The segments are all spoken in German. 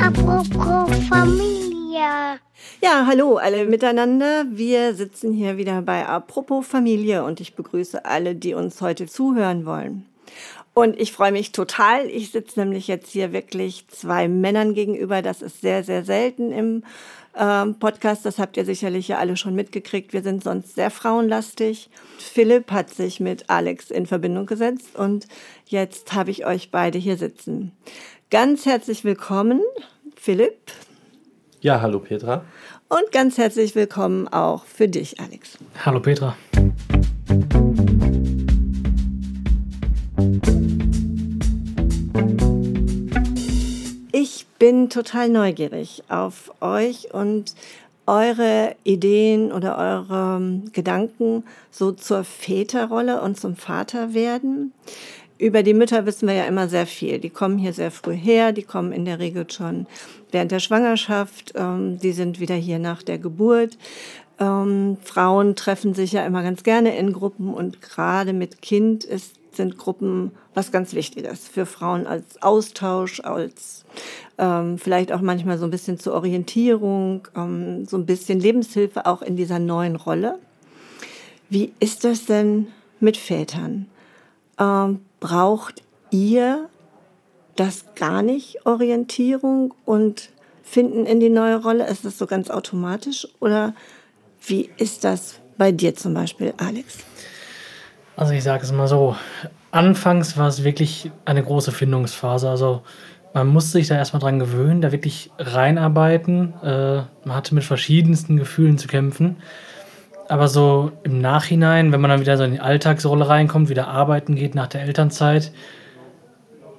Apropos Familie. Ja, hallo alle miteinander. Wir sitzen hier wieder bei Apropos Familie und ich begrüße alle, die uns heute zuhören wollen. Und ich freue mich total. Ich sitze nämlich jetzt hier wirklich zwei Männern gegenüber. Das ist sehr, sehr selten im ähm, Podcast. Das habt ihr sicherlich ja alle schon mitgekriegt. Wir sind sonst sehr frauenlastig. Philipp hat sich mit Alex in Verbindung gesetzt und jetzt habe ich euch beide hier sitzen. Ganz herzlich willkommen, Philipp. Ja, hallo Petra. Und ganz herzlich willkommen auch für dich, Alex. Hallo Petra. Bin total neugierig auf euch und eure Ideen oder eure Gedanken so zur Väterrolle und zum Vaterwerden. Über die Mütter wissen wir ja immer sehr viel. Die kommen hier sehr früh her, die kommen in der Regel schon während der Schwangerschaft, ähm, die sind wieder hier nach der Geburt. Ähm, Frauen treffen sich ja immer ganz gerne in Gruppen und gerade mit Kind ist, sind Gruppen was ganz Wichtiges für Frauen als Austausch, als ähm, vielleicht auch manchmal so ein bisschen zur Orientierung, ähm, so ein bisschen Lebenshilfe auch in dieser neuen Rolle. Wie ist das denn mit Vätern? Ähm, braucht ihr das gar nicht, Orientierung und Finden in die neue Rolle? Ist das so ganz automatisch? Oder wie ist das bei dir zum Beispiel, Alex? Also ich sage es mal so, anfangs war es wirklich eine große Findungsphase. Also man musste sich da erstmal dran gewöhnen, da wirklich reinarbeiten. Äh, man hatte mit verschiedensten Gefühlen zu kämpfen. Aber so im Nachhinein, wenn man dann wieder so in die Alltagsrolle reinkommt, wieder arbeiten geht nach der Elternzeit,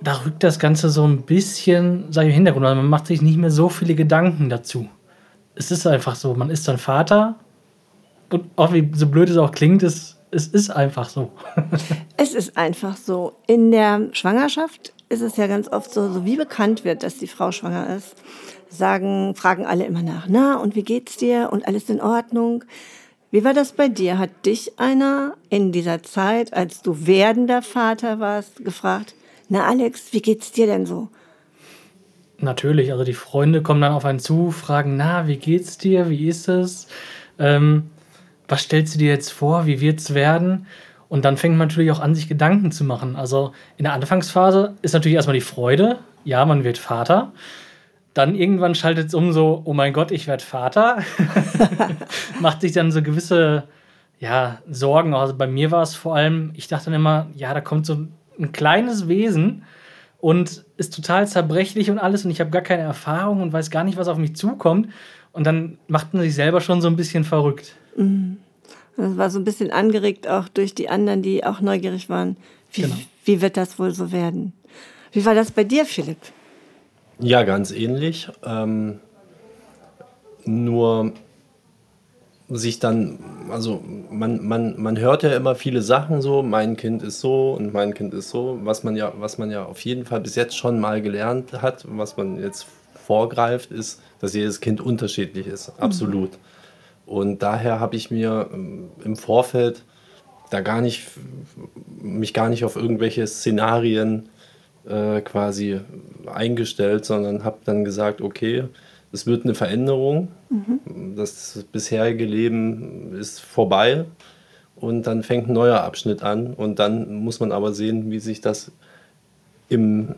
da rückt das Ganze so ein bisschen, sage ich, im Hintergrund. Also man macht sich nicht mehr so viele Gedanken dazu. Es ist einfach so, man ist dann Vater und auch wie so blöd es auch klingt, es, es ist einfach so. es ist einfach so. In der Schwangerschaft ist es ja ganz oft so, so wie bekannt wird, dass die Frau schwanger ist, sagen, fragen alle immer nach, na, und wie geht's dir? Und alles in Ordnung? Wie war das bei dir? Hat dich einer in dieser Zeit, als du werdender Vater warst, gefragt, na Alex, wie geht's dir denn so? Natürlich, also die Freunde kommen dann auf einen zu, fragen, na, wie geht's dir, wie ist es? Ähm, was stellst du dir jetzt vor, wie wird's werden? Und dann fängt man natürlich auch an, sich Gedanken zu machen. Also in der Anfangsphase ist natürlich erstmal die Freude, ja, man wird Vater dann irgendwann schaltet es um so, oh mein Gott, ich werde Vater. Macht sich dann so gewisse ja, Sorgen. Also bei mir war es vor allem, ich dachte dann immer, ja, da kommt so ein kleines Wesen und ist total zerbrechlich und alles und ich habe gar keine Erfahrung und weiß gar nicht, was auf mich zukommt. Und dann macht man sich selber schon so ein bisschen verrückt. Mhm. Das war so ein bisschen angeregt auch durch die anderen, die auch neugierig waren. Wie, genau. wie wird das wohl so werden? Wie war das bei dir, Philipp? Ja, ganz ähnlich. Ähm, nur sich dann, also man, man, man hört ja immer viele Sachen so, mein Kind ist so und mein Kind ist so, was man ja, was man ja auf jeden Fall bis jetzt schon mal gelernt hat, was man jetzt vorgreift, ist, dass jedes Kind unterschiedlich ist, absolut. Mhm. Und daher habe ich mir ähm, im Vorfeld da gar nicht, mich gar nicht auf irgendwelche Szenarien äh, quasi eingestellt, sondern habe dann gesagt, okay, es wird eine Veränderung, mhm. das bisherige Leben ist vorbei und dann fängt ein neuer Abschnitt an und dann muss man aber sehen, wie sich das im,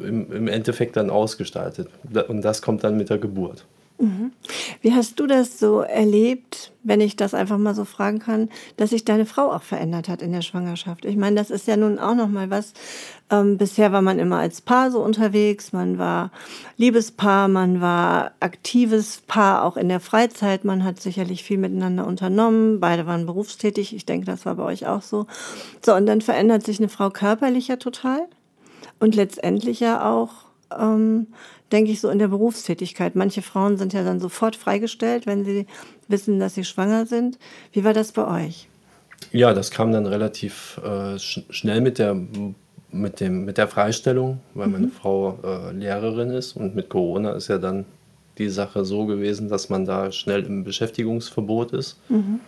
im, im Endeffekt dann ausgestaltet. Und das kommt dann mit der Geburt. Mhm. Wie hast du das so erlebt, wenn ich das einfach mal so fragen kann, dass sich deine Frau auch verändert hat in der Schwangerschaft? Ich meine, das ist ja nun auch noch mal was. Ähm, bisher war man immer als Paar so unterwegs, man war Liebespaar, man war aktives Paar auch in der Freizeit, man hat sicherlich viel miteinander unternommen, beide waren berufstätig, ich denke, das war bei euch auch so. So, und dann verändert sich eine Frau körperlich ja total und letztendlich ja auch ähm, denke ich, so in der Berufstätigkeit. Manche Frauen sind ja dann sofort freigestellt, wenn sie wissen, dass sie schwanger sind. Wie war das bei euch? Ja, das kam dann relativ äh, sch schnell mit der, mit, dem, mit der Freistellung, weil mhm. meine Frau äh, Lehrerin ist und mit Corona ist ja dann die Sache so gewesen, dass man da schnell im Beschäftigungsverbot ist. Mhm.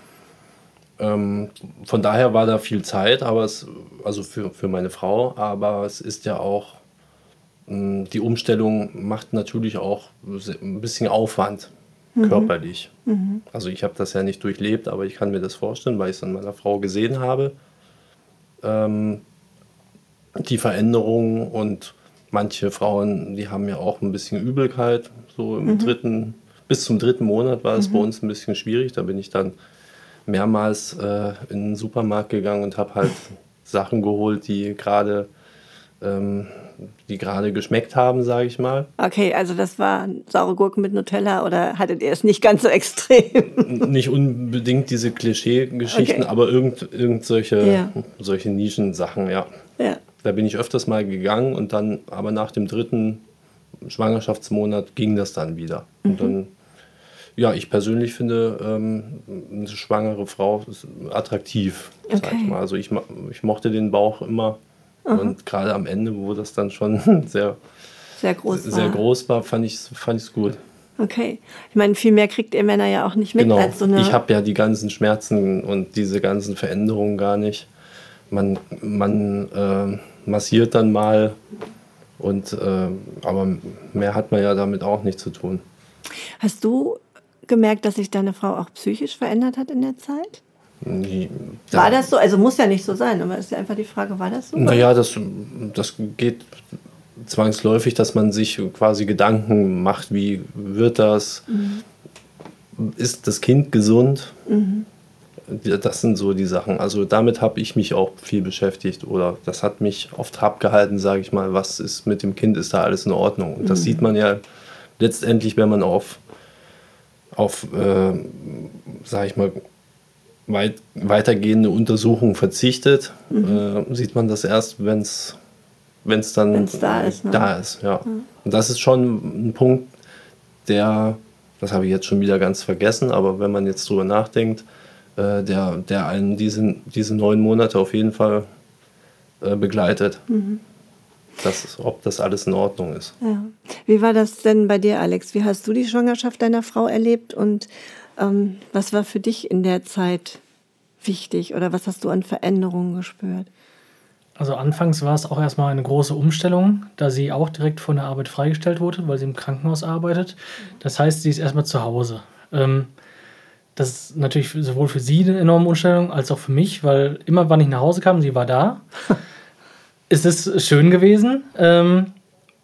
Ähm, von daher war da viel Zeit, aber es, also für, für meine Frau, aber es ist ja auch, die Umstellung macht natürlich auch ein bisschen Aufwand körperlich. Also ich habe das ja nicht durchlebt, aber ich kann mir das vorstellen, weil ich es an meiner Frau gesehen habe. Ähm, die Veränderungen und manche Frauen, die haben ja auch ein bisschen Übelkeit. So im dritten, bis zum dritten Monat war es bei uns ein bisschen schwierig. Da bin ich dann mehrmals äh, in den Supermarkt gegangen und habe halt Sachen geholt, die gerade ähm, die gerade geschmeckt haben, sage ich mal. Okay, also das war saure Gurken mit Nutella oder hattet ihr es nicht ganz so extrem? Nicht unbedingt diese Klischee-Geschichten, Okay. aber irgend, irgend solche, Ja. solche Nischensachen, ja. ja. Da bin ich öfters mal gegangen und dann, aber nach dem dritten Schwangerschaftsmonat ging das dann wieder. Mhm. Und dann, ja, ich persönlich finde, ähm, eine schwangere Frau attraktiv, sag Okay. ich mal. Also ich, ich mochte den Bauch immer. Und gerade am Ende, wo das dann schon sehr, Sehr groß sehr war. groß war, fand ich es fand ich's gut. Okay. Ich meine, viel mehr kriegt ihr Männer ja auch nicht mit Genau. als so eine. Ich habe ja die ganzen Schmerzen und diese ganzen Veränderungen gar nicht. Man, man äh, massiert dann mal und äh, aber mehr hat man ja damit auch nicht zu tun. Hast du gemerkt, dass sich deine Frau auch psychisch verändert hat in der Zeit? War da- das so? Also muss ja nicht so sein, aber ist ja einfach die Frage, war das so? Naja, das, das geht zwangsläufig, dass man sich quasi Gedanken macht, wie wird das? Ist das Kind gesund? Ja, Das sind so die Sachen. Also damit habe ich mich auch viel beschäftigt oder das hat mich auf Trab gehalten, sage ich mal, was ist mit dem Kind, ist da alles in Ordnung? Und das sieht man ja letztendlich, wenn man auf, auf äh, sage ich mal, weit, weitergehende Untersuchungen verzichtet, äh, sieht man das erst, wenn es dann Wenn's da ist, ne? da ist, ja. Und das ist schon ein Punkt, der, das habe ich jetzt schon wieder ganz vergessen, aber wenn man jetzt drüber nachdenkt, äh, der, der einen diesen, diese neun Monate auf jeden Fall äh, begleitet. Mhm. Das, ob das alles in Ordnung ist. Ja. Wie war das denn bei dir, Alex? Wie hast du die Schwangerschaft deiner Frau erlebt und ähm, was war für dich in der Zeit wichtig oder was hast du an Veränderungen gespürt? Also anfangs war es auch erstmal eine große Umstellung, da sie auch direkt von der Arbeit freigestellt wurde, weil sie im Krankenhaus arbeitet. Das heißt, sie ist erstmal zu Hause. Ähm, das ist natürlich sowohl für sie eine enorme Umstellung als auch für mich, weil immer, wann ich nach Hause kam, sie war da. es ist schön gewesen. Ähm,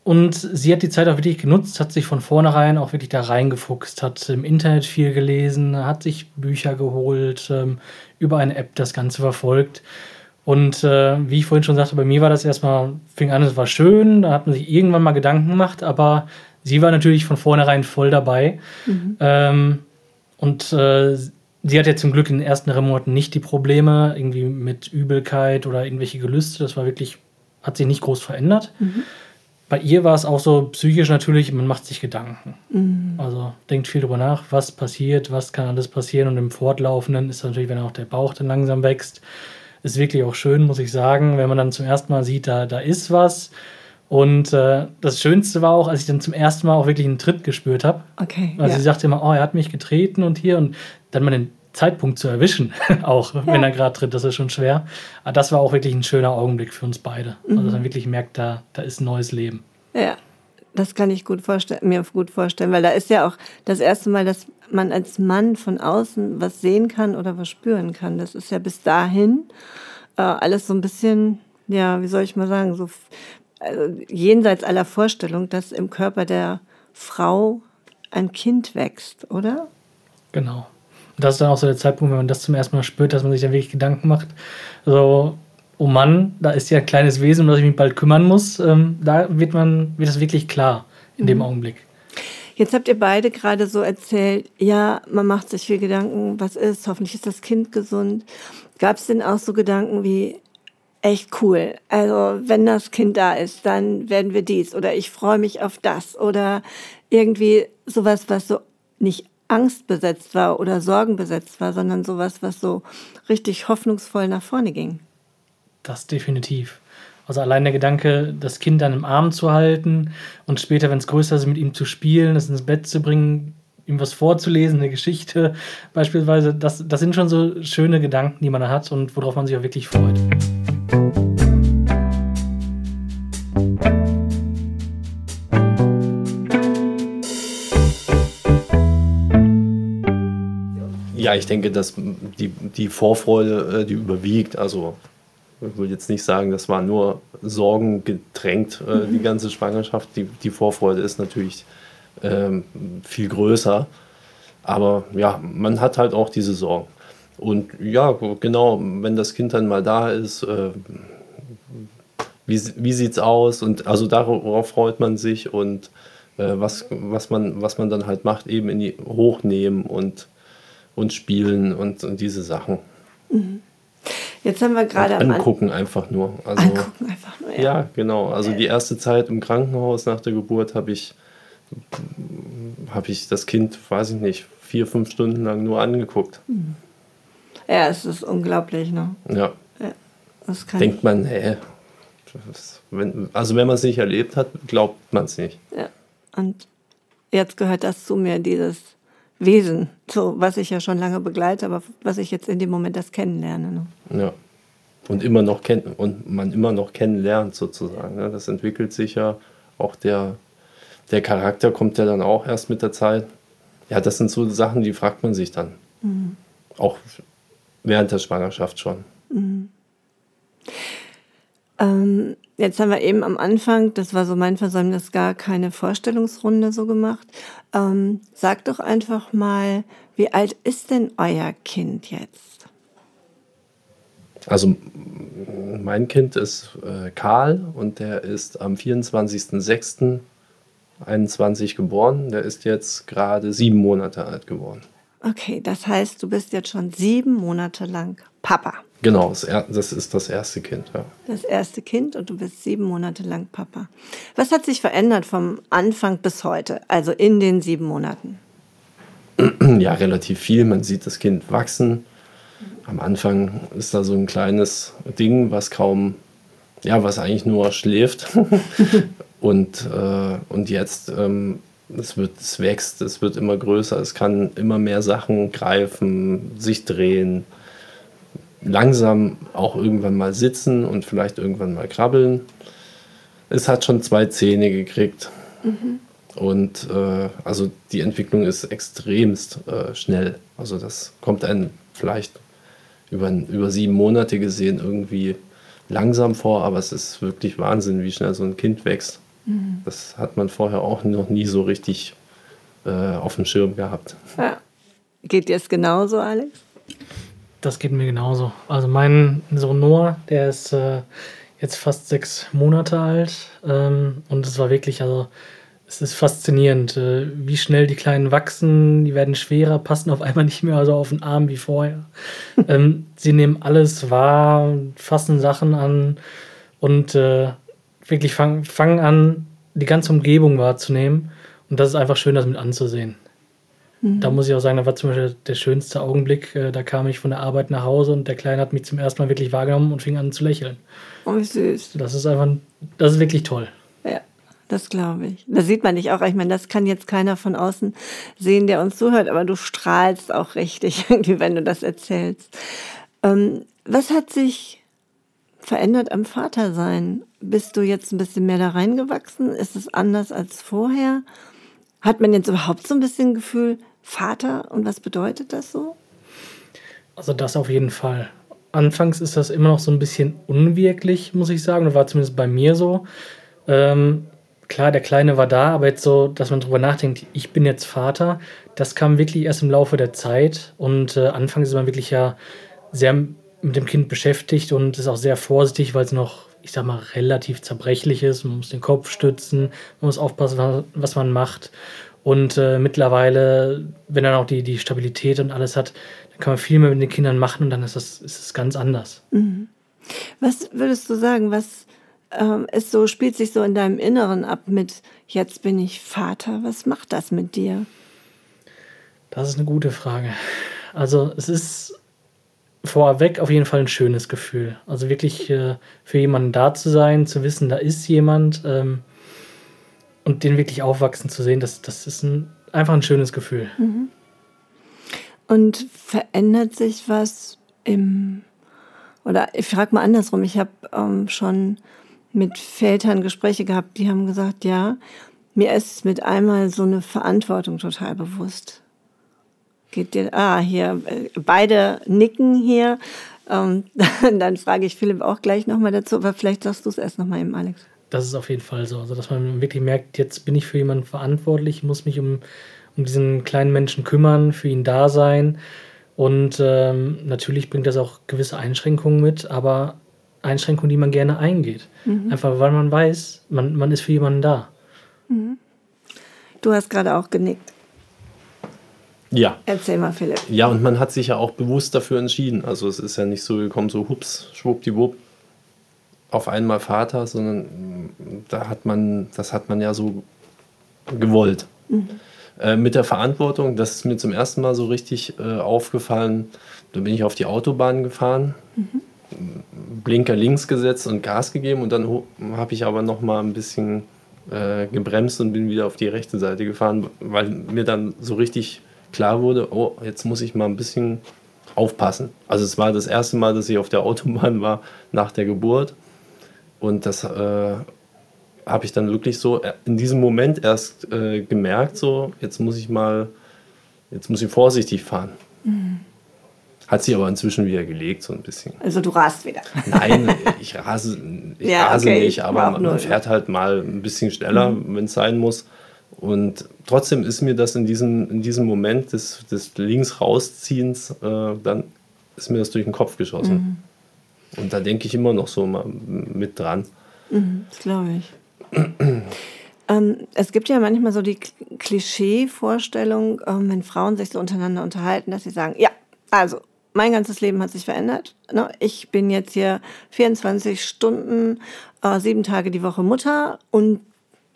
und sie hat die Zeit auch wirklich genutzt, hat sich von vornherein auch wirklich da reingefuchst, hat im Internet viel gelesen, hat sich Bücher geholt, ähm, über eine App das Ganze verfolgt. Und äh, wie ich vorhin schon sagte, bei mir war das erstmal, fing an, es war schön, da hat man sich irgendwann mal Gedanken gemacht, aber sie war natürlich von vornherein voll dabei. Ähm, und äh, sie hat ja zum Glück in den ersten drei Monaten nicht die Probleme, irgendwie mit Übelkeit oder irgendwelche Gelüste. Das war wirklich, hat sich nicht groß verändert. Bei ihr war es auch so psychisch natürlich, man macht sich Gedanken. Also denkt viel drüber nach, was passiert, was kann alles passieren. Und im Fortlaufenden ist natürlich, wenn auch der Bauch dann langsam wächst, ist wirklich auch schön, muss ich sagen, wenn man dann zum ersten Mal sieht, da, da ist was. Und äh, das Schönste war auch, als ich dann zum ersten Mal auch wirklich einen Tritt gespürt habe. Okay. Also ja. sie sagte immer, oh, er hat mich getreten und hier und dann mal den Zeitpunkt zu erwischen, auch wenn er gerade tritt, das ist schon schwer. Aber das war auch wirklich ein schöner Augenblick für uns beide. Also dass man wirklich merkt, da, da ist ein neues Leben. Ja, das kann ich gut vorstellen, mir gut vorstellen, weil da ist ja auch das erste Mal, dass man als Mann von außen was sehen kann oder was spüren kann. Das ist ja bis dahin äh, alles so ein bisschen, ja, wie soll ich mal sagen, so also jenseits aller Vorstellung, dass im Körper der Frau ein Kind wächst, oder? Genau. Und das ist dann auch so der Zeitpunkt, wenn man das zum ersten Mal spürt, dass man sich dann wirklich Gedanken macht. So, oh Mann, da ist ja ein kleines Wesen, um das ich mich bald kümmern muss. Ähm, da wird man, wird das wirklich klar in dem Augenblick. Jetzt habt ihr beide gerade so erzählt, ja, man macht sich viel Gedanken, was ist, hoffentlich ist das Kind gesund. Gab es denn auch so Gedanken wie, echt cool, also wenn das Kind da ist, dann werden wir dies oder ich freue mich auf das oder irgendwie sowas, was so nicht angstbesetzt war oder sorgenbesetzt war, sondern sowas, was so richtig hoffnungsvoll nach vorne ging. Das definitiv. Also allein der Gedanke, das Kind dann im Arm zu halten und später, wenn es größer ist, mit ihm zu spielen, es ins Bett zu bringen, ihm was vorzulesen, eine Geschichte beispielsweise. Das, das sind schon so schöne Gedanken, die man da hat und worauf man sich auch wirklich freut. Ja, ich denke, dass die, die Vorfreude, äh, die überwiegt. Also ich will jetzt nicht sagen, das war nur Sorgen getränkt, äh, die ganze Schwangerschaft. Die, die Vorfreude ist natürlich ähm, viel größer. Aber ja, man hat halt auch diese Sorgen. Und ja, genau, wenn das Kind dann mal da ist, äh, wie, wie sieht es aus? Und also darauf freut man sich und äh, was, was, man, was man dann halt macht, eben in die hochnehmen und, und spielen und, und diese Sachen. Jetzt haben wir gerade am An- Angucken einfach nur. Also, Angucken einfach nur, ja. Ja, genau. Also die erste Zeit im Krankenhaus nach der Geburt habe ich, habe ich das Kind, weiß ich nicht, vier, fünf Stunden lang nur angeguckt. Ja, es ist unglaublich, ne? Ja, Das kann denkt man, hä? Wenn, also wenn man es nicht erlebt hat, glaubt man es nicht. Ja. Und jetzt gehört das zu mir, dieses Wesen, so was ich ja schon lange begleite, aber was ich jetzt in dem Moment erst kennenlerne. Ne? Ja. Und immer noch kennt und man immer noch kennenlernt sozusagen. Ne? Das entwickelt sich ja. Auch der, der Charakter kommt ja dann auch erst mit der Zeit. Ja, das sind so Sachen, die fragt man sich dann. Auch während der Schwangerschaft schon. Ähm, jetzt haben wir eben am Anfang, das war so mein Versäumnis, gar keine Vorstellungsrunde so gemacht. Ähm, sagt doch einfach mal, wie alt ist denn euer Kind jetzt? Also mein Kind ist äh, Karl und der ist am 24.06.21 geboren. Der ist jetzt gerade sieben Monate alt geworden. Okay, das heißt, du bist jetzt schon sieben Monate lang Papa. Genau, das, er, das ist das erste Kind. Ja. Das erste Kind und du bist sieben Monate lang Papa. Was hat sich verändert vom Anfang bis heute, also in den sieben Monaten? ja, relativ viel. Man sieht das Kind wachsen. Am Anfang ist da so ein kleines Ding, was kaum, ja, was eigentlich nur schläft. und, äh, und jetzt, ähm, es, wird, es wächst, es wird immer größer, es kann immer mehr Sachen greifen, sich drehen, langsam auch irgendwann mal sitzen und vielleicht irgendwann mal krabbeln. Es hat schon zwei Zähne gekriegt. Und äh, also die Entwicklung ist extremst äh, schnell. Also das kommt einem vielleicht über, über sieben Monate gesehen irgendwie langsam vor, aber es ist wirklich Wahnsinn, wie schnell so ein Kind wächst. Das hat man vorher auch noch nie so richtig äh, auf dem Schirm gehabt. Ja. Geht dir es genauso, Alex? Das geht mir genauso. Also mein Sohn Noah, der ist äh, jetzt fast sechs Monate alt ähm, und es war wirklich, also es ist faszinierend, äh, wie schnell die Kleinen wachsen, die werden schwerer, passen auf einmal nicht mehr so auf den Arm wie vorher. ähm, sie nehmen alles wahr, fassen Sachen an und äh, wirklich fangen fangen an, die ganze Umgebung wahrzunehmen und das ist einfach schön, das mit anzusehen. Da muss ich auch sagen, da war zum Beispiel der schönste Augenblick. äh, Da kam ich von der Arbeit nach Hause und der Kleine hat mich zum ersten Mal wirklich wahrgenommen und fing an zu lächeln. Oh, wie süß. Das ist einfach, das ist wirklich toll. Ja, das glaube ich. Das sieht man nicht auch. Ich meine, das kann jetzt keiner von außen sehen, der uns zuhört, aber du strahlst auch richtig, wenn du das erzählst. Ähm, was hat sich verändert am Vatersein? Bist du jetzt ein bisschen mehr da reingewachsen? Ist es anders als vorher? Hat man jetzt überhaupt so ein bisschen Gefühl, Vater und was bedeutet das so? Also das auf jeden Fall. Anfangs ist das immer noch so ein bisschen unwirklich, muss ich sagen. Das war zumindest bei mir so. Ähm, klar, der Kleine war da, aber jetzt so, dass man drüber nachdenkt, ich bin jetzt Vater, das kam wirklich erst im Laufe der Zeit. Und äh, anfangs ist man wirklich ja sehr mit dem Kind beschäftigt und ist auch sehr vorsichtig, weil es noch, ich sag mal, relativ zerbrechlich ist. Man muss den Kopf stützen, man muss aufpassen, wa- was man macht. Und äh, mittlerweile, wenn er auch die, die Stabilität und alles hat, dann kann man viel mehr mit den Kindern machen und dann ist das, ist es ganz anders. Was würdest du sagen, was ähm, ist so, spielt sich so in deinem Inneren ab mit jetzt bin ich Vater? Was macht das mit dir? Das ist eine gute Frage. Also es ist vorweg auf jeden Fall ein schönes Gefühl. Also wirklich äh, für jemanden da zu sein, zu wissen, da ist jemand ähm, und den wirklich aufwachsen zu sehen, das, das ist ein einfach ein schönes Gefühl. Und verändert sich was im, oder ich frage mal andersrum, ich habe ähm, schon mit Vätern Gespräche gehabt, die haben gesagt, ja, mir ist mit einmal so eine Verantwortung total bewusst. Geht dir, ah, hier, äh, beide nicken hier. Ähm, dann frage ich Philipp auch gleich nochmal dazu, aber vielleicht sagst du es erst nochmal eben, Alex. Das ist auf jeden Fall so. Also, dass man wirklich merkt, jetzt bin ich für jemanden verantwortlich, muss mich um, um diesen kleinen Menschen kümmern, für ihn da sein. Und ähm, natürlich bringt das auch gewisse Einschränkungen mit, aber Einschränkungen, die man gerne eingeht. Einfach weil man weiß, man, man ist für jemanden da. Du hast gerade auch genickt. Ja. Erzähl mal, Philipp. Ja, und man hat sich ja auch bewusst dafür entschieden. Also es ist ja nicht so gekommen, so hups, schwuppdiwupp, auf einmal Vater, sondern mm, da hat man, das hat man ja so gewollt. Äh, mit der Verantwortung, das ist mir zum ersten Mal so richtig äh, aufgefallen. Da bin ich auf die Autobahn gefahren, Blinker links gesetzt und Gas gegeben und dann habe ich aber noch mal ein bisschen äh, gebremst und bin wieder auf die rechte Seite gefahren, weil mir dann so richtig klar wurde, oh, jetzt muss ich mal ein bisschen aufpassen. Also es war das erste Mal, dass ich auf der Autobahn war nach der Geburt und das äh, habe ich dann wirklich so in diesem Moment erst äh, gemerkt, so jetzt muss ich mal, jetzt muss ich vorsichtig fahren. Hat sich aber inzwischen wieder gelegt, so ein bisschen. Also du rast wieder. Nein, ich rase, ich Ja, rase okay, nicht, ich aber man, man fährt halt mal ein bisschen schneller, wenn es sein muss. Und trotzdem ist mir das in diesem, in diesem Moment des, des Links-Rausziehens, äh, dann ist mir das durch den Kopf geschossen. Und da denke ich immer noch so mal mit dran. Das glaube ich. ähm, es gibt ja manchmal so die Klischee-Vorstellung, ähm, wenn Frauen sich so untereinander unterhalten, dass sie sagen, ja, also mein ganzes Leben hat sich verändert. Ne? Ich bin jetzt hier 24 Stunden, äh, sieben Tage die Woche Mutter und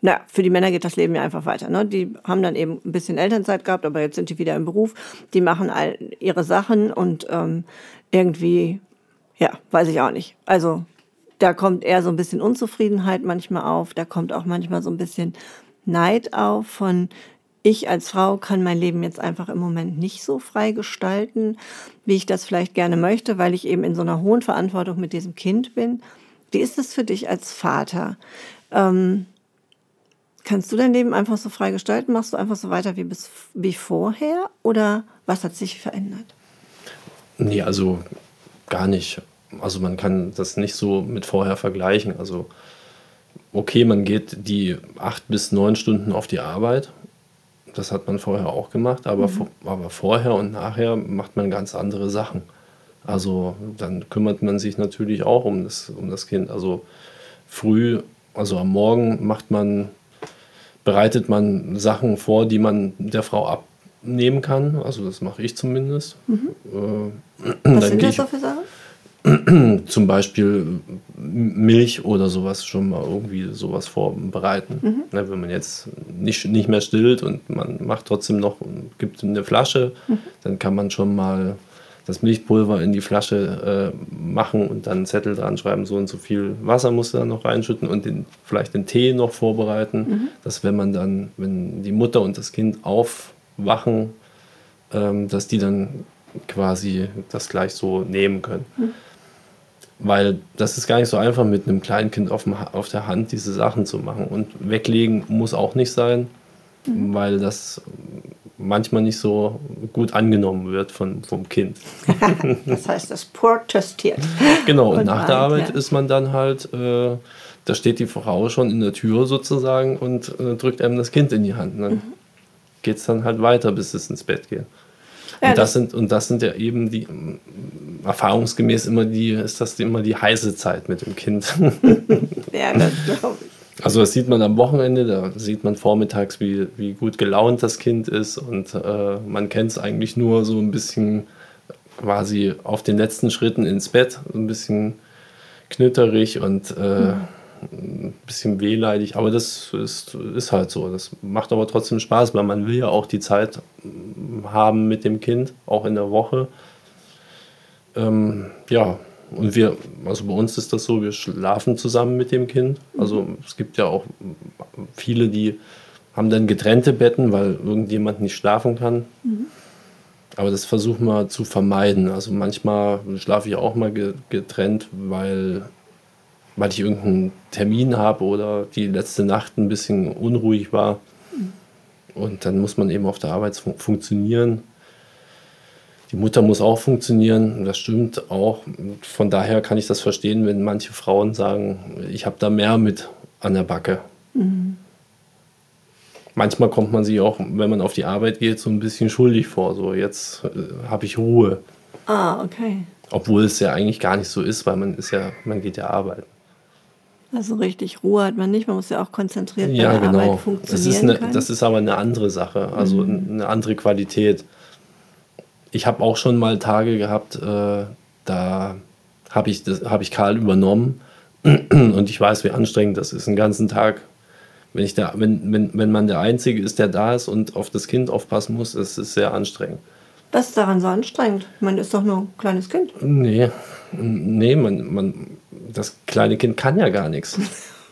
naja, für die Männer geht das Leben ja einfach weiter. Ne? Die haben dann eben ein bisschen Elternzeit gehabt, aber jetzt sind die wieder im Beruf. Die machen all ihre Sachen und ähm, irgendwie, ja, weiß ich auch nicht. Also da kommt eher so ein bisschen Unzufriedenheit manchmal auf. Da kommt auch manchmal so ein bisschen Neid auf von ich als Frau kann mein Leben jetzt einfach im Moment nicht so frei gestalten, wie ich das vielleicht gerne möchte, weil ich eben in so einer hohen Verantwortung mit diesem Kind bin. Wie ist es für dich als Vater? Ähm, kannst du dein Leben einfach so frei gestalten? Machst du einfach so weiter wie, bis, wie vorher? Oder was hat sich verändert? Nee, also gar nicht. Also man kann das nicht so mit vorher vergleichen. Also okay, man geht die acht bis neun Stunden auf die Arbeit. Das hat man vorher auch gemacht, aber, vor, aber vorher und nachher macht man ganz andere Sachen. Also dann kümmert man sich natürlich auch um das, um das Kind. Also früh, also am Morgen macht man, bereitet man Sachen vor, die man der Frau abnehmen kann. Also das mache ich zumindest. Äh, Was sind das so für Sachen? zum Beispiel Milch oder sowas schon mal irgendwie sowas vorbereiten. Ne, wenn man jetzt nicht, nicht mehr stillt und man macht trotzdem noch, gibt eine Flasche, dann kann man schon mal das Milchpulver in die Flasche äh, machen und dann einen Zettel dran schreiben, so und so viel Wasser muss da noch reinschütten und den, vielleicht den Tee noch vorbereiten, dass wenn man dann, wenn die Mutter und das Kind aufwachen, ähm, dass die dann quasi das gleich so nehmen können. Weil das ist gar nicht so einfach, mit einem kleinen Kind auf, dem, auf der Hand diese Sachen zu machen. Und weglegen muss auch nicht sein, weil das manchmal nicht so gut angenommen wird von, vom Kind. Das heißt, das Port testiert. Genau, und, Und nach der warm, Arbeit ja. ist man dann halt, äh, da steht die Frau schon in der Tür sozusagen und äh, drückt einem das Kind in die Hand. Und dann geht es dann halt weiter, bis es ins Bett geht. Ja, und, das das- sind, und das sind ja eben die, erfahrungsgemäß immer die, ist das immer die heiße Zeit mit dem Kind. Ja, das glaube ich. Also das sieht man am Wochenende, da sieht man vormittags, wie, wie gut gelaunt das Kind ist und äh, man kennt es eigentlich nur so ein bisschen quasi auf den letzten Schritten ins Bett, so ein bisschen knütterig und äh, ein bisschen wehleidig, aber das ist, ist halt so. Das macht aber trotzdem Spaß, weil man will ja auch die Zeit mm, haben mit dem Kind, auch in der Woche. Ähm, ja, und wir, also bei uns ist das so, wir schlafen zusammen mit dem Kind. Also es gibt ja auch viele, die haben dann getrennte Betten, weil irgendjemand nicht schlafen kann. Aber das versuchen wir zu vermeiden. Also manchmal schlafe ich auch mal getrennt, weil, weil ich irgendeinen Termin habe oder die letzte Nacht ein bisschen unruhig war. Und dann muss man eben auf der Arbeit fun funktionieren. Die Mutter muss auch funktionieren, das stimmt auch. Von daher kann ich das verstehen, wenn manche Frauen sagen, ich habe da mehr mit an der Backe. Mhm. Manchmal kommt man sich auch, wenn man auf die Arbeit geht, so ein bisschen schuldig vor. So, jetzt äh, habe ich Ruhe. Ah, okay. Obwohl es ja eigentlich gar nicht so ist, weil man ist ja, man geht ja arbeiten. Also richtig Ruhe hat man nicht, man muss ja auch konzentriert ja, bei der genau. Arbeit funktionieren das ist, eine, das ist aber eine andere Sache, also mhm. eine andere Qualität ich habe auch schon mal Tage gehabt, äh, da habe ich, hab ich Karl übernommen und ich weiß, wie anstrengend das ist, einen ganzen Tag. Wenn, ich da, wenn, wenn, wenn man der Einzige ist, der da ist und auf das Kind aufpassen muss, ist es sehr anstrengend. Was ist daran so anstrengend? Man ist doch nur ein kleines Kind. Nee, nee man, man, das kleine Kind kann ja gar nichts.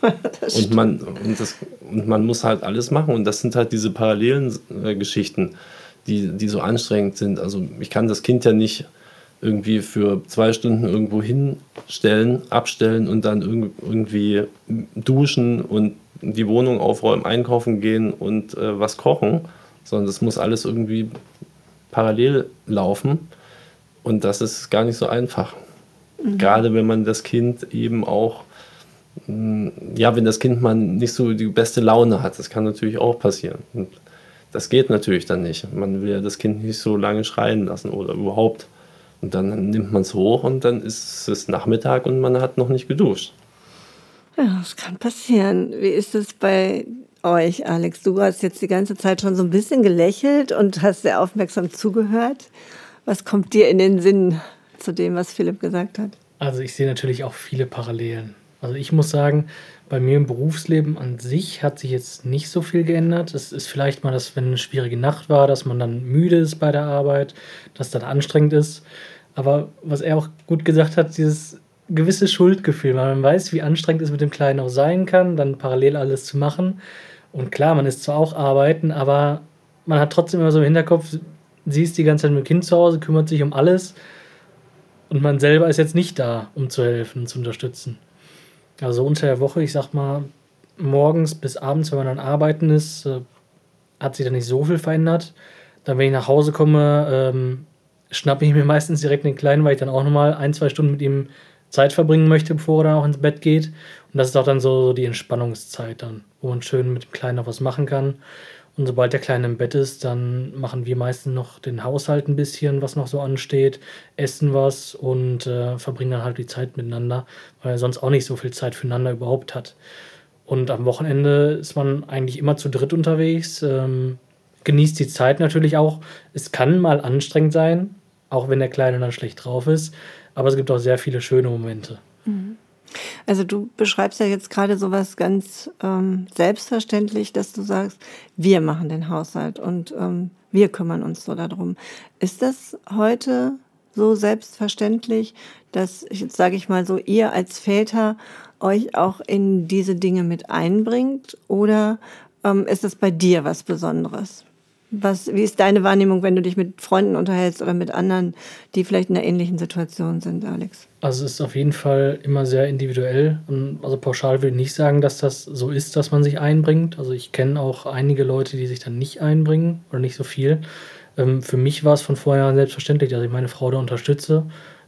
und, man, und, das, und man muss halt alles machen. Und das sind halt diese parallelen äh, Geschichten die, die so anstrengend sind. Also ich kann das Kind ja nicht irgendwie für zwei Stunden irgendwo hinstellen, abstellen und dann irgendwie duschen und die Wohnung aufräumen, einkaufen gehen und äh, was kochen, sondern das muss alles irgendwie parallel laufen und das ist gar nicht so einfach. Mhm. Gerade wenn man das Kind eben auch, mh, ja, wenn das Kind mal nicht so die beste Laune hat, das kann natürlich auch passieren. Und das geht natürlich dann nicht. Man will ja das Kind nicht so lange schreien lassen oder überhaupt. Und dann nimmt man es hoch und dann ist es Nachmittag und man hat noch nicht geduscht. Ja, das kann passieren. Wie ist es bei euch, Alex? Du hast jetzt die ganze Zeit schon so ein bisschen gelächelt und hast sehr aufmerksam zugehört. Was kommt dir in den Sinn zu dem, was Philipp gesagt hat? Also ich sehe natürlich auch viele Parallelen. Also ich muss sagen, bei mir im Berufsleben an sich hat sich jetzt nicht so viel geändert. Es ist vielleicht mal, dass wenn eine schwierige Nacht war, dass man dann müde ist bei der Arbeit, dass das anstrengend ist. Aber was er auch gut gesagt hat, dieses gewisse Schuldgefühl, weil man weiß, wie anstrengend es mit dem Kleinen auch sein kann, dann parallel alles zu machen. Und klar, man ist zwar auch arbeiten, aber man hat trotzdem immer so im Hinterkopf, sie ist die ganze Zeit mit dem Kind zu Hause, kümmert sich um alles und man selber ist jetzt nicht da, um zu helfen, zu unterstützen. Also unter der Woche, ich sag mal, morgens bis abends, wenn man dann arbeiten ist, äh, hat sich da nicht so viel verändert. Dann, wenn ich nach Hause komme, ähm, schnappe ich mir meistens direkt den Kleinen, weil ich dann auch nochmal ein, zwei Stunden mit ihm Zeit verbringen möchte, bevor er dann auch ins Bett geht. Und das ist auch dann so, so die Entspannungszeit dann, wo man schön mit dem Kleinen noch was machen kann. Und sobald der Kleine im Bett ist, dann machen wir meistens noch den Haushalt ein bisschen, was noch so ansteht, essen was und äh, verbringen dann halt die Zeit miteinander, weil er sonst auch nicht so viel Zeit füreinander überhaupt hat. Und am Wochenende ist man eigentlich immer zu dritt unterwegs, ähm, genießt die Zeit natürlich auch. Es kann mal anstrengend sein, auch wenn der Kleine dann schlecht drauf ist, aber es gibt auch sehr viele schöne Momente. Mhm. Also du beschreibst ja jetzt gerade sowas ganz ähm, selbstverständlich, dass du sagst, wir machen den Haushalt und ähm, wir kümmern uns so darum. Ist das heute so selbstverständlich, dass, jetzt sage ich mal so, ihr als Väter euch auch in diese Dinge mit einbringt oder ähm, ist das bei dir was Besonderes? Was, wie ist deine Wahrnehmung, wenn du dich mit Freunden unterhältst oder mit anderen, die vielleicht in einer ähnlichen Situation sind, Alex? Also es ist auf jeden Fall immer sehr individuell. Also pauschal will ich nicht sagen, dass das so ist, dass man sich einbringt. Also ich kenne auch einige Leute, die sich dann nicht einbringen oder nicht so viel. Ähm, für mich war es von vorher selbstverständlich, dass ich meine Frau da unterstütze.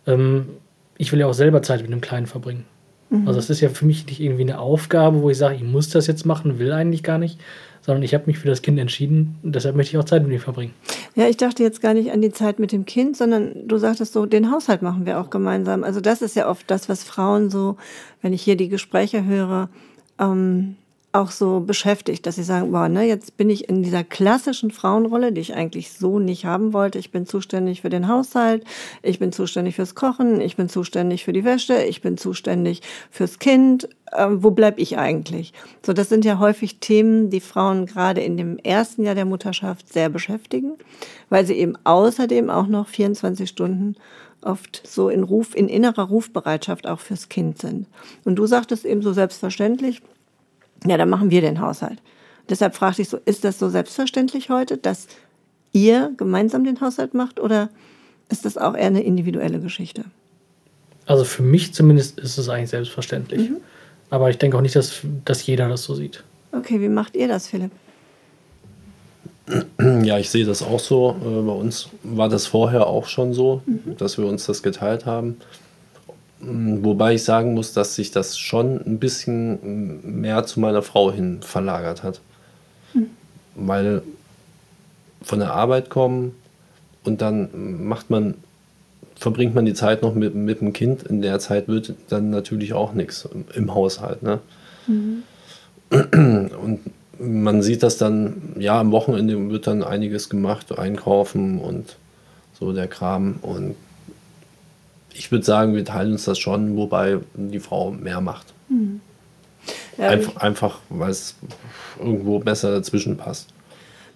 Ähm, ich will ja auch selber Zeit mit dem Kleinen verbringen. Mhm. Also es ist ja für mich nicht irgendwie eine Aufgabe, wo ich sage, ich muss das jetzt machen, will eigentlich gar nicht, sondern ich habe mich für das Kind entschieden und deshalb möchte ich auch Zeit mit ihm verbringen. Ja, ich dachte jetzt gar nicht an die Zeit mit dem Kind, sondern du sagtest so, den Haushalt machen wir auch gemeinsam. Also das ist ja oft das, was Frauen so, wenn ich hier die Gespräche höre, ähm, auch so beschäftigt, dass sie sagen, boah, ne, jetzt bin ich in dieser klassischen Frauenrolle, die ich eigentlich so nicht haben wollte. Ich bin zuständig für den Haushalt, ich bin zuständig fürs Kochen, ich bin zuständig für die Wäsche, ich bin zuständig fürs Kind. Ähm, wo bleib ich eigentlich? So, das sind ja häufig Themen, die Frauen gerade in dem ersten Jahr der Mutterschaft sehr beschäftigen, weil sie eben außerdem auch noch 24 Stunden oft so in Ruf, in innerer Rufbereitschaft auch fürs Kind sind. Und du sagtest eben so selbstverständlich, ja, dann machen wir den Haushalt. deshalb fragte ich so, ist das so selbstverständlich heute, dass ihr gemeinsam den Haushalt macht oder ist das auch eher eine individuelle Geschichte? Also für mich zumindest ist es eigentlich selbstverständlich. Mhm. Aber ich denke auch nicht, dass, dass jeder das so sieht. Okay, wie macht ihr das, Philipp? Ja, ich sehe das auch so. Äh, Bei uns war das vorher auch schon so, dass wir uns das geteilt haben. Wobei ich sagen muss, dass sich das schon ein bisschen mehr zu meiner Frau hin verlagert hat. Weil von der Arbeit kommen und dann macht man, verbringt man die Zeit noch mit, mit dem Kind. In der Zeit wird dann natürlich auch nichts im Haushalt. Ne? Und man sieht das dann, ja, am Wochenende wird dann einiges gemacht, einkaufen und so der Kram. Und ich würde sagen, wir teilen uns das schon, wobei die Frau mehr macht. Ja, Einf einfach, weil es irgendwo besser dazwischen passt.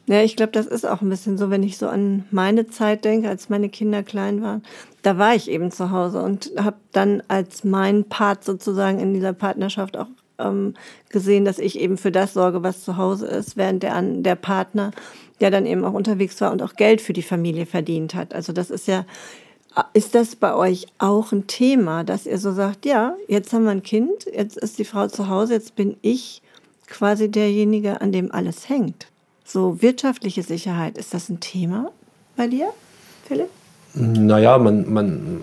Ja, ich glaube, das ist auch ein bisschen so, wenn ich so an meine Zeit denke, als meine Kinder klein waren. Da war ich eben zu Hause und habe dann als mein Part sozusagen in dieser Partnerschaft auch ähm, gesehen, dass ich eben für das sorge, was zu Hause ist, während der, der Partner, der dann eben auch unterwegs war und auch Geld für die Familie verdient hat. Also das ist ja, ist das bei euch auch ein Thema, dass ihr so sagt, ja, jetzt haben wir ein Kind, jetzt ist die Frau zu Hause, jetzt bin ich quasi derjenige, an dem alles hängt. So wirtschaftliche Sicherheit, ist das ein Thema bei dir, Philipp? Naja, man, man,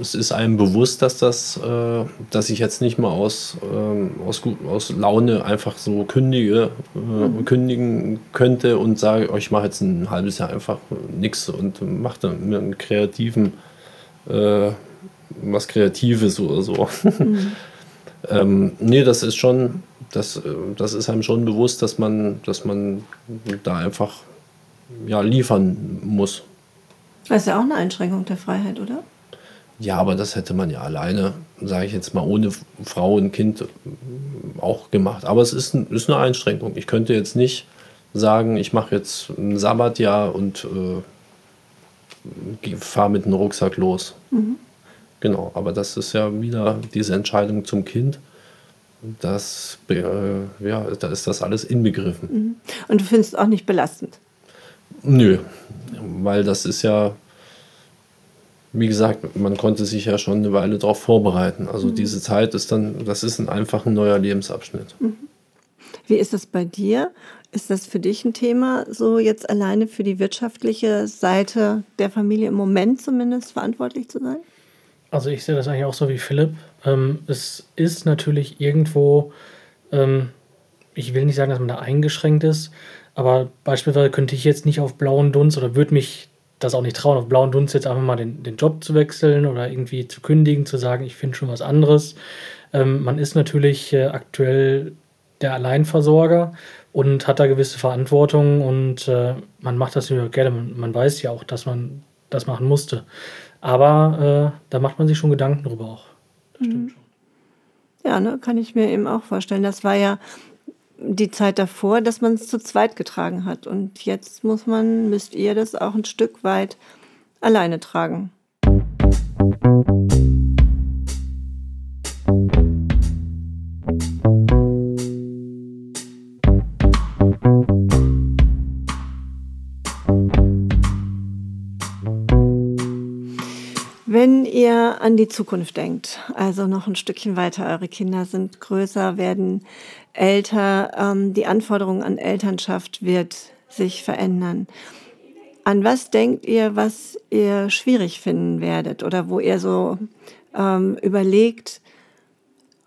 es ist einem bewusst, dass das, äh, dass ich jetzt nicht mal aus, ähm, aus, aus Laune einfach so kündige, äh, kündigen könnte und sage, oh, ich mache jetzt ein halbes Jahr einfach nichts und mache dann mir einen kreativen, äh, was Kreatives oder so. ähm, nee, das ist schon, das, äh, das ist einem schon bewusst, dass man, dass man da einfach ja, liefern muss. Das ist ja auch eine Einschränkung der Freiheit, oder? Ja, aber das hätte man ja alleine, sage ich jetzt mal, ohne Frau und Kind auch gemacht. Aber es ist, ein, ist eine Einschränkung. Ich könnte jetzt nicht sagen, ich mache jetzt ein Sabbatjahr und äh, fahre mit dem Rucksack los. Genau, aber das ist ja wieder diese Entscheidung zum Kind. Das, äh, ja, da ist das alles inbegriffen. Und du findest es auch nicht belastend. Nö, weil das ist ja, wie gesagt, man konnte sich ja schon eine Weile darauf vorbereiten. Also diese Zeit ist dann, das ist ein einfach ein neuer Lebensabschnitt. Wie ist das bei dir? Ist das für dich ein Thema, so jetzt alleine für die wirtschaftliche Seite der Familie im Moment zumindest verantwortlich zu sein? Also ich sehe das eigentlich auch so wie Philipp. Ähm, es ist natürlich irgendwo, ähm, ich will nicht sagen, dass man da eingeschränkt ist, aber beispielsweise könnte ich jetzt nicht auf blauen Dunst oder würde mich das auch nicht trauen, auf blauen Dunst jetzt einfach mal den, den Job zu wechseln oder irgendwie zu kündigen, zu sagen, ich finde schon was anderes. Ähm, man ist natürlich äh, aktuell der Alleinversorger und hat da gewisse Verantwortung und äh, man macht das ja gerne. Man, man weiß ja auch, dass man das machen musste. Aber äh, da macht man sich schon Gedanken drüber auch. Das stimmt schon. Ja, ne, kann ich mir eben auch vorstellen. Das war ja die Zeit davor, dass man es zu zweit getragen hat. Und jetzt muss man, müsst ihr das auch ein Stück weit alleine tragen. Wenn an die Zukunft denkt, also noch ein Stückchen weiter, eure Kinder sind größer, werden älter, ähm, die Anforderung an Elternschaft wird sich verändern. An was denkt ihr, was ihr schwierig finden werdet oder wo ihr so ähm, überlegt,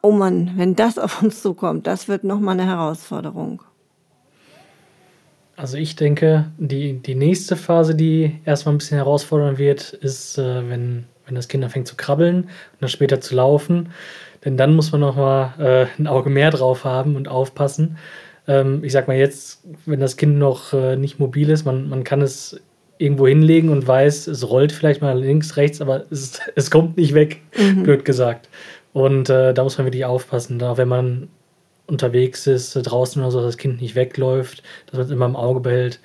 oh Mann, wenn das auf uns zukommt, das wird nochmal eine Herausforderung. Also ich denke, die, die nächste Phase, die erstmal ein bisschen herausfordernd wird, ist, äh, wenn, wenn das Kind anfängt zu krabbeln und dann später zu laufen. Denn dann muss man nochmal äh, ein Auge mehr drauf haben und aufpassen. Ähm, ich sag mal jetzt, wenn das Kind noch äh, nicht mobil ist, man, man kann es irgendwo hinlegen und weiß, es rollt vielleicht mal links, rechts, aber es, es kommt nicht weg, blöd gesagt. Und äh, da muss man wirklich aufpassen. Da, wenn man unterwegs ist, draußen oder so, dass das Kind nicht wegläuft, dass man es immer im Auge behält.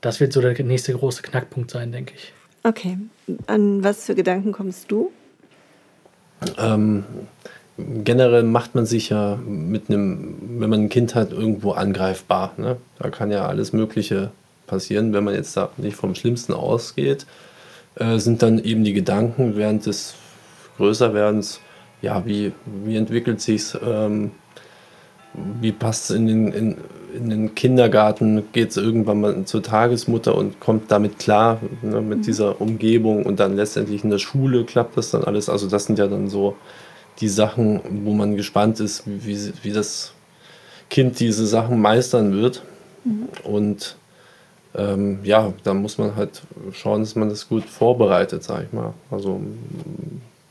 Das wird so der nächste große Knackpunkt sein, denke ich. Okay, an was für Gedanken kommst du? Ähm, generell macht man sich ja mit einem, wenn man ein Kind hat, irgendwo angreifbar. Ne? Da kann ja alles Mögliche passieren. Wenn man jetzt da nicht vom Schlimmsten ausgeht, äh, sind dann eben die Gedanken während des Größerwerdens, ja, wie, wie entwickelt sich's, ähm, wie passt es in den, in, in den Kindergarten, geht es irgendwann mal zur Tagesmutter und kommt damit klar, ne, mit mhm. dieser Umgebung und dann letztendlich in der Schule klappt das dann alles. Also das sind ja dann so die Sachen, wo man gespannt ist, wie, wie das Kind diese Sachen meistern wird. Mhm. Und ähm, ja, da muss man halt schauen, dass man das gut vorbereitet, sag ich mal. Also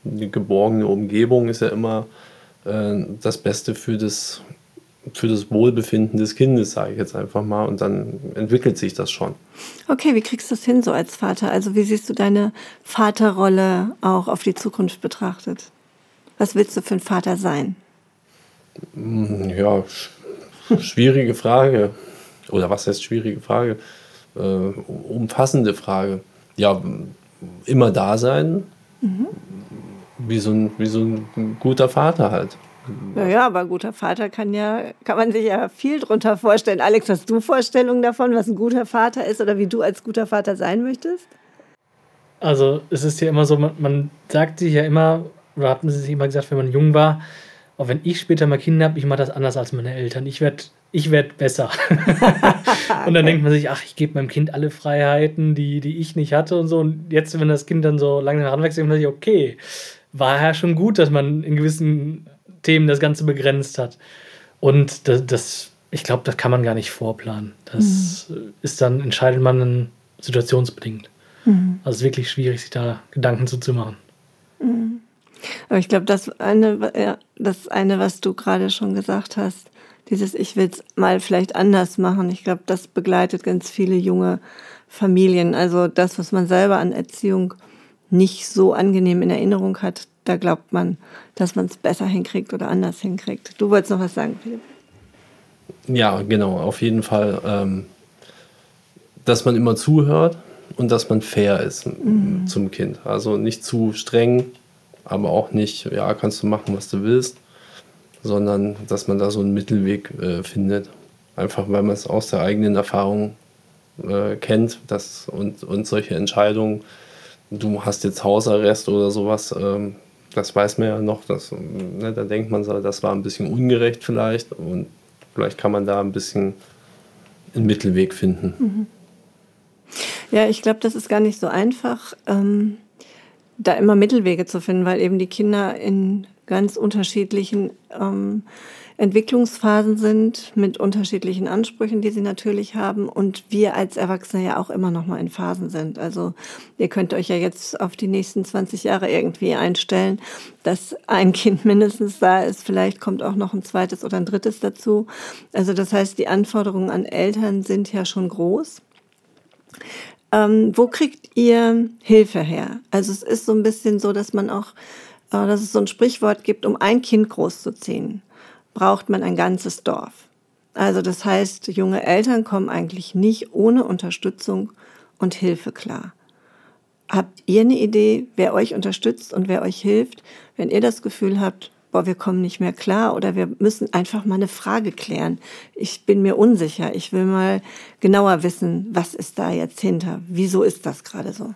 die geborgene Umgebung ist ja immer äh, das Beste für das, für das Wohlbefinden des Kindes, sage ich jetzt einfach mal. Und dann entwickelt sich das schon. Okay, wie kriegst du das hin so als Vater? Also wie siehst du deine Vaterrolle auch auf die Zukunft betrachtet? Was willst du für ein Vater sein? Hm, ja, schwierige Frage. Oder was heißt schwierige Frage? Äh, umfassende Frage. Ja, immer da sein. Mhm. Wie, so ein, wie so ein guter Vater halt. Naja, aber ein guter Vater kann ja, kann man sich ja viel drunter vorstellen. Alex, hast du Vorstellungen davon, was ein guter Vater ist oder wie du als guter Vater sein möchtest? Also es ist ja immer so, man, man sagt sich ja immer, oder hatten sie sich immer gesagt, wenn man jung war, auch wenn ich später mal Kinder habe, ich mache das anders als meine Eltern. Ich werde ich werd besser. und dann denkt man sich, ach, ich gebe meinem Kind alle Freiheiten, die, die ich nicht hatte und so. Und jetzt, wenn das Kind dann so lange heranwächst, denkt man sich, okay, war ja schon gut, dass man in gewissen Themen das Ganze begrenzt hat. Und das, das ich glaube, das kann man gar nicht vorplanen. Das mhm. ist dann, entscheidet man dann situationsbedingt. Mhm. Also es ist wirklich schwierig, sich da Gedanken zu machen. Mhm. Aber ich glaube, das eine, ja, das eine, was du gerade schon gesagt hast, dieses Ich will es mal vielleicht anders machen, ich glaube, das begleitet ganz viele junge Familien. Also das, was man selber an Erziehung nicht so angenehm in Erinnerung hat, da glaubt man, dass man es besser hinkriegt oder anders hinkriegt. Du wolltest noch was sagen, Philipp? Ja, genau, auf jeden Fall, ähm, dass man immer zuhört und dass man fair ist mhm. zum Kind. Also nicht zu streng, aber auch nicht, ja, kannst du machen, was du willst, sondern dass man da so einen Mittelweg äh, findet. Einfach weil man es aus der eigenen Erfahrung äh, kennt dass, und, und solche Entscheidungen, du hast jetzt Hausarrest oder sowas, ähm, das weiß man ja noch, dass, ne, da denkt man so, das war ein bisschen ungerecht vielleicht und vielleicht kann man da ein bisschen einen Mittelweg finden. Mhm. Ja, ich glaube, das ist gar nicht so einfach. Ähm da immer Mittelwege zu finden, weil eben die Kinder in ganz unterschiedlichen ähm, Entwicklungsphasen sind, mit unterschiedlichen Ansprüchen, die sie natürlich haben und wir als Erwachsene ja auch immer noch mal in Phasen sind. Also ihr könnt euch ja jetzt auf die nächsten 20 Jahre irgendwie einstellen, dass ein Kind mindestens da ist, vielleicht kommt auch noch ein zweites oder ein drittes dazu. Also das heißt, die Anforderungen an Eltern sind ja schon groß. Ähm, wo kriegt ihr Hilfe her? Also es ist so ein bisschen so, dass man auch, äh, dass es so ein Sprichwort gibt, um ein Kind großzuziehen, braucht man ein ganzes Dorf. Also das heißt, junge Eltern kommen eigentlich nicht ohne Unterstützung und Hilfe klar. Habt ihr eine Idee, wer euch unterstützt und wer euch hilft, wenn ihr das Gefühl habt, boah, wir kommen nicht mehr klar oder wir müssen einfach mal eine Frage klären. Ich bin mir unsicher. Ich will mal genauer wissen, was ist da jetzt hinter? Wieso ist das gerade so?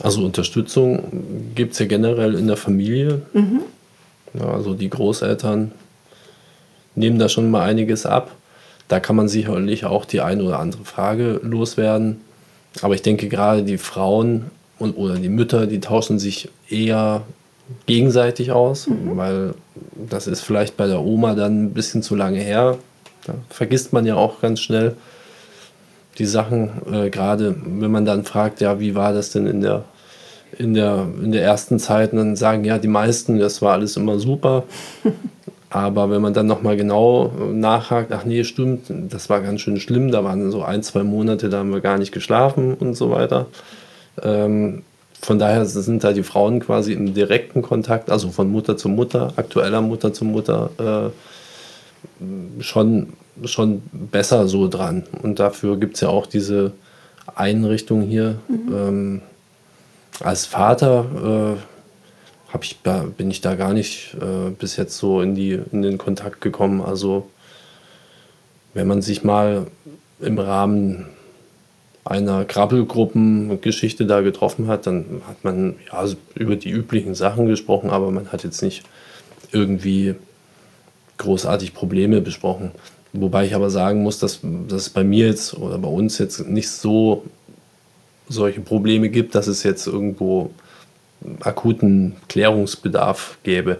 Also Unterstützung gibt es ja generell in der Familie. Mhm. Ja, also die Großeltern nehmen da schon mal einiges ab. Da kann man sicherlich auch die eine oder andere Frage loswerden. Aber ich denke gerade die Frauen und, oder die Mütter, die tauschen sich eher gegenseitig aus, mhm. weil das ist vielleicht bei der Oma dann ein bisschen zu lange her. Da vergisst man ja auch ganz schnell die Sachen, äh, gerade wenn man dann fragt, ja, wie war das denn in der, in der, in der ersten Zeit, und dann sagen ja die meisten, das war alles immer super. Aber wenn man dann nochmal genau nachhakt, ach nee, stimmt, das war ganz schön schlimm, da waren so ein, zwei Monate, da haben wir gar nicht geschlafen und so weiter. Ähm, von daher sind da die Frauen quasi im direkten Kontakt, also von Mutter zu Mutter, aktueller Mutter zu Mutter, äh, schon, schon besser so dran. Und dafür gibt es ja auch diese Einrichtung hier. Mhm. Ähm, als Vater hab ich, bin ich da gar nicht äh, bis jetzt so in, die, in den Kontakt gekommen. Also wenn man sich mal im Rahmen einer Krabbelgruppengeschichte da getroffen hat, dann hat man ja, über die üblichen Sachen gesprochen, aber man hat jetzt nicht irgendwie großartig Probleme besprochen. Wobei ich aber sagen muss, dass, es bei mir jetzt oder bei uns jetzt nicht so solche Probleme gibt, dass es jetzt irgendwo akuten Klärungsbedarf gäbe.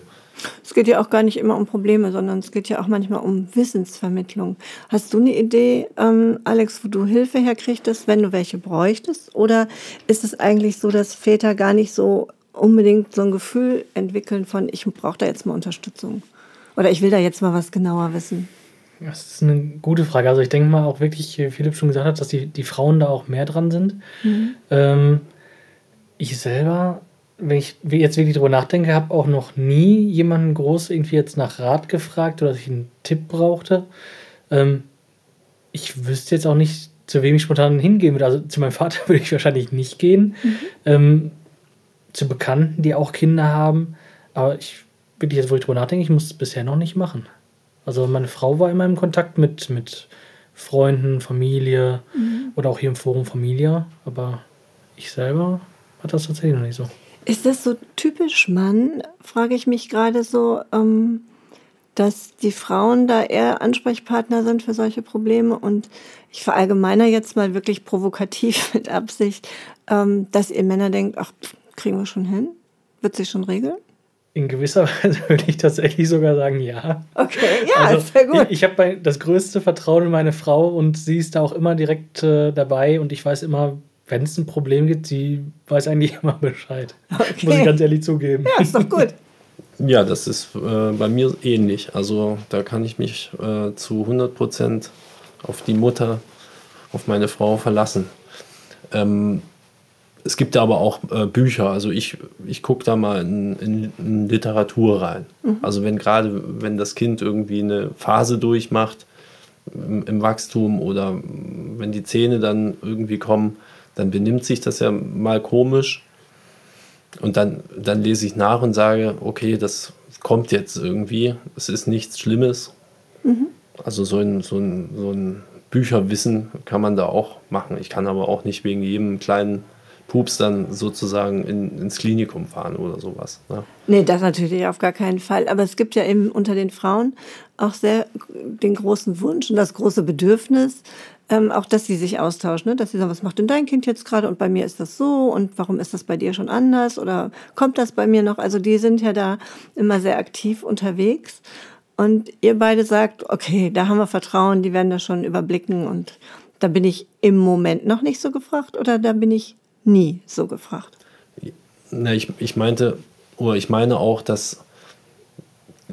Es geht ja auch gar nicht immer um Probleme, sondern es geht ja auch manchmal um Wissensvermittlung. Hast du eine Idee, ähm, Alex, wo du Hilfe herkriegtest, wenn du welche bräuchtest? Oder ist es eigentlich so, dass Väter gar nicht so unbedingt so ein Gefühl entwickeln von, ich brauche da jetzt mal Unterstützung? Oder ich will da jetzt mal was genauer wissen? Das ist eine gute Frage. Also ich denke mal auch wirklich, wie Philipp schon gesagt hat, dass die, die Frauen da auch mehr dran sind. Mhm. Ähm, ich selber wenn ich jetzt wirklich drüber nachdenke, habe auch noch nie jemanden groß irgendwie jetzt nach Rat gefragt oder dass ich einen Tipp brauchte. Ähm, ich wüsste jetzt auch nicht, zu wem ich spontan hingehen würde. Also zu meinem Vater würde ich wahrscheinlich nicht gehen. Mhm. Ähm, zu Bekannten, die auch Kinder haben. Aber ich wirklich jetzt, wo ich drüber nachdenke, ich muss es bisher noch nicht machen. Also meine Frau war immer im Kontakt mit, mit Freunden, Familie mhm. oder auch hier im Forum Familie. Aber ich selber hatte das tatsächlich noch nicht so. Ist das so typisch Mann, frage ich mich gerade so, ähm, dass die Frauen da eher Ansprechpartner sind für solche Probleme und ich verallgemeiner jetzt mal wirklich provokativ mit Absicht, ähm, dass ihr Männer denkt, ach, kriegen wir schon hin? Wird sich schon regeln? In gewisser Weise würde ich tatsächlich sogar sagen, ja. Okay, ja, also, ist sehr gut. Ich, ich habe das größte Vertrauen in meine Frau und sie ist da auch immer direkt äh, dabei und ich weiß immer, wenn es ein Problem gibt, sie weiß eigentlich immer Bescheid. Okay. Muss ich ganz ehrlich zugeben. Ja, ist doch gut. ja, das ist äh, bei mir ähnlich. Also da kann ich mich äh, zu 100 Prozent auf die Mutter, auf meine Frau verlassen. Ähm, es gibt aber auch äh, Bücher, also ich, ich gucke da mal in, in, in Literatur rein. Mhm. Also wenn gerade, wenn das Kind irgendwie eine Phase durchmacht im, im Wachstum oder wenn die Zähne dann irgendwie kommen, dann benimmt sich das ja mal komisch. Und dann, dann lese ich nach und sage, okay, das kommt jetzt irgendwie, es ist nichts Schlimmes. Mhm. Also so ein, so, ein, so ein Bücherwissen kann man da auch machen. Ich kann aber auch nicht wegen jedem kleinen Pups dann sozusagen in, ins Klinikum fahren oder sowas. Ne? Nee, das natürlich auf gar keinen Fall. Aber es gibt ja eben unter den Frauen auch sehr den großen Wunsch und das große Bedürfnis, ähm, auch dass sie sich austauschen, ne? dass sie sagen, was macht denn dein Kind jetzt gerade und bei mir ist das so und warum ist das bei dir schon anders oder kommt das bei mir noch? Also die sind ja da immer sehr aktiv unterwegs und ihr beide sagt, okay, da haben wir Vertrauen, die werden das schon überblicken und da bin ich im Moment noch nicht so gefragt oder da bin ich nie so gefragt? Na, ich, ich meinte, oder ich meine auch, dass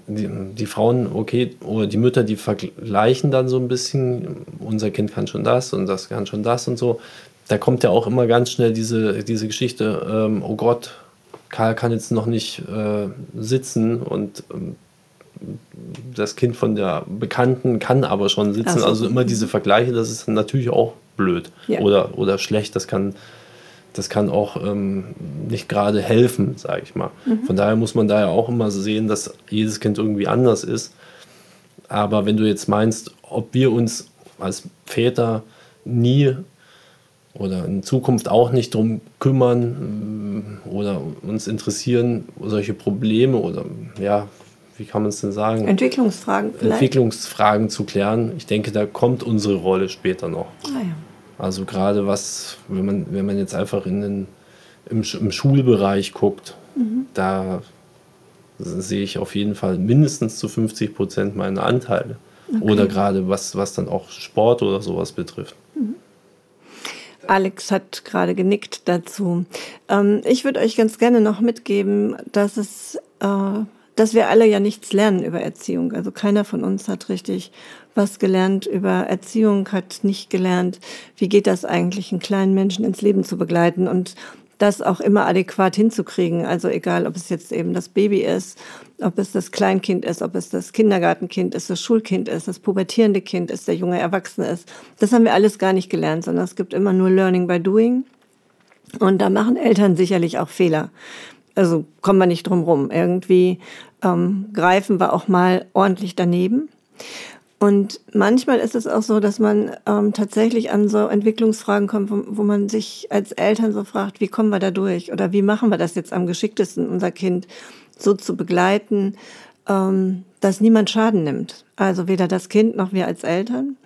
die, die, Frauen, okay, oder die Mütter, die vergleichen dann so ein bisschen, unser Kind kann schon das und das kann schon das und so. Da kommt ja auch immer ganz schnell diese, diese Geschichte, ähm, oh Gott, Karl kann jetzt noch nicht äh, sitzen und ähm, das Kind von der Bekannten kann aber schon sitzen. So. Also immer diese Vergleiche, das ist natürlich auch blöd ja. oder, oder schlecht. Das kann das kann auch ähm, nicht gerade helfen, sage ich mal. Mhm. Von daher muss man da ja auch immer sehen, dass jedes Kind irgendwie anders ist. Aber wenn du jetzt meinst, ob wir uns als Väter nie oder in Zukunft auch nicht darum kümmern äh, oder uns interessieren solche Probleme oder ja, wie kann man es denn sagen? Entwicklungsfragen vielleicht. Entwicklungsfragen zu klären. Ich denke, da kommt unsere Rolle später noch. Ah, ja. Also gerade was, wenn man, wenn man jetzt einfach in den, im, im Schulbereich guckt, mhm. da sehe ich auf jeden Fall mindestens zu 50 Prozent meine Anteile. Okay. Oder gerade was, was dann auch Sport oder sowas betrifft. Mhm. Alex hat gerade genickt dazu. Ähm, ich würde euch ganz gerne noch mitgeben, dass es, äh, dass wir alle ja nichts lernen über Erziehung. Also keiner von uns hat richtig was gelernt über Erziehung, hat nicht gelernt, wie geht das eigentlich, einen kleinen Menschen ins Leben zu begleiten und das auch immer adäquat hinzukriegen. Also egal, ob es jetzt eben das Baby ist, ob es das Kleinkind ist, ob es das Kindergartenkind ist, das Schulkind ist, das pubertierende Kind ist, der junge Erwachsene ist. Das haben wir alles gar nicht gelernt, sondern es gibt immer nur Learning by Doing. Und da machen Eltern sicherlich auch Fehler. Also kommen wir nicht drum rum. Irgendwie ähm, greifen wir auch mal ordentlich daneben. Und manchmal ist es auch so, dass man ähm, tatsächlich an so Entwicklungsfragen kommt, wo, wo, man sich als Eltern so fragt, wie kommen wir da durch oder wie machen wir das jetzt am geschicktesten, unser Kind so zu begleiten, ähm, dass niemand Schaden nimmt. Also weder das Kind noch wir als Eltern.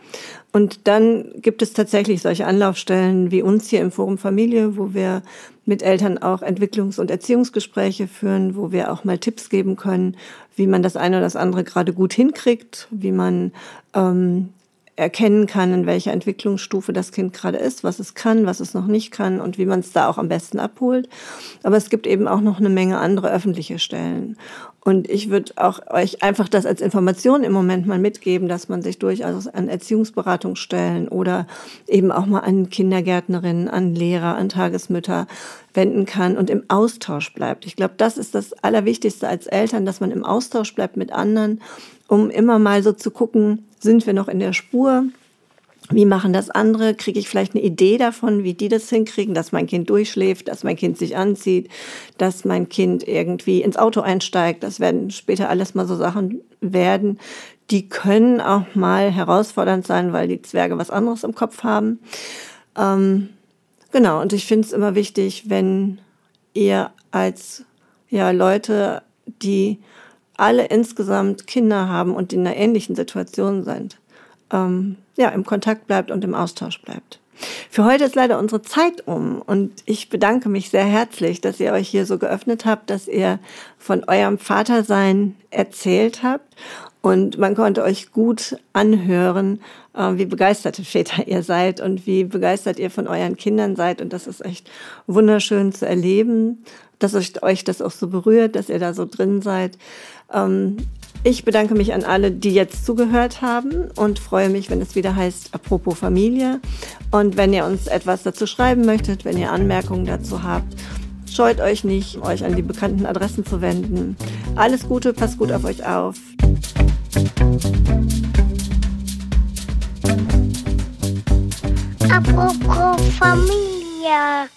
Und dann gibt es tatsächlich solche Anlaufstellen wie uns hier im Forum Familie, wo wir mit Eltern auch Entwicklungs- und Erziehungsgespräche führen, wo wir auch mal Tipps geben können, wie man das eine oder das andere gerade gut hinkriegt, wie man ähm, erkennen kann, in welcher Entwicklungsstufe das Kind gerade ist, was es kann, was es noch nicht kann und wie man es da auch am besten abholt. Aber es gibt eben auch noch eine Menge andere öffentliche Stellen. Und ich würde auch euch einfach das als Information im Moment mal mitgeben, dass man sich durchaus an Erziehungsberatungsstellen oder eben auch mal an Kindergärtnerinnen, an Lehrer, an Tagesmütter wenden kann und im Austausch bleibt. Ich glaube, das ist das Allerwichtigste als Eltern, dass man im Austausch bleibt mit anderen, um immer mal so zu gucken, sind wir noch in der Spur? Wie machen das andere? Kriege ich vielleicht eine Idee davon, wie die das hinkriegen, dass mein Kind durchschläft, dass mein Kind sich anzieht, dass mein Kind irgendwie ins Auto einsteigt? Das werden später alles mal so Sachen werden. Die können auch mal herausfordernd sein, weil die Zwerge was anderes im Kopf haben. Ähm, genau, und ich finde es immer wichtig, wenn ihr als ja, Leute, die alle insgesamt Kinder haben und in einer ähnlichen Situation sind, ähm, ja, im Kontakt bleibt und im Austausch bleibt. Für heute ist leider unsere Zeit um und ich bedanke mich sehr herzlich, dass ihr euch hier so geöffnet habt, dass ihr von eurem Vatersein erzählt habt und man konnte euch gut anhören, äh, wie begeisterte Väter ihr seid und wie begeistert ihr von euren Kindern seid und das ist echt wunderschön zu erleben, dass euch das auch so berührt, dass ihr da so drin seid. Ähm, ich bedanke mich an alle, die jetzt zugehört haben und freue mich, wenn es wieder heißt Apropos Familie. Und wenn ihr uns etwas dazu schreiben möchtet, wenn ihr Anmerkungen dazu habt, scheut euch nicht, euch an die bekannten Adressen zu wenden. Alles Gute, passt gut auf euch auf. Apropos Familie.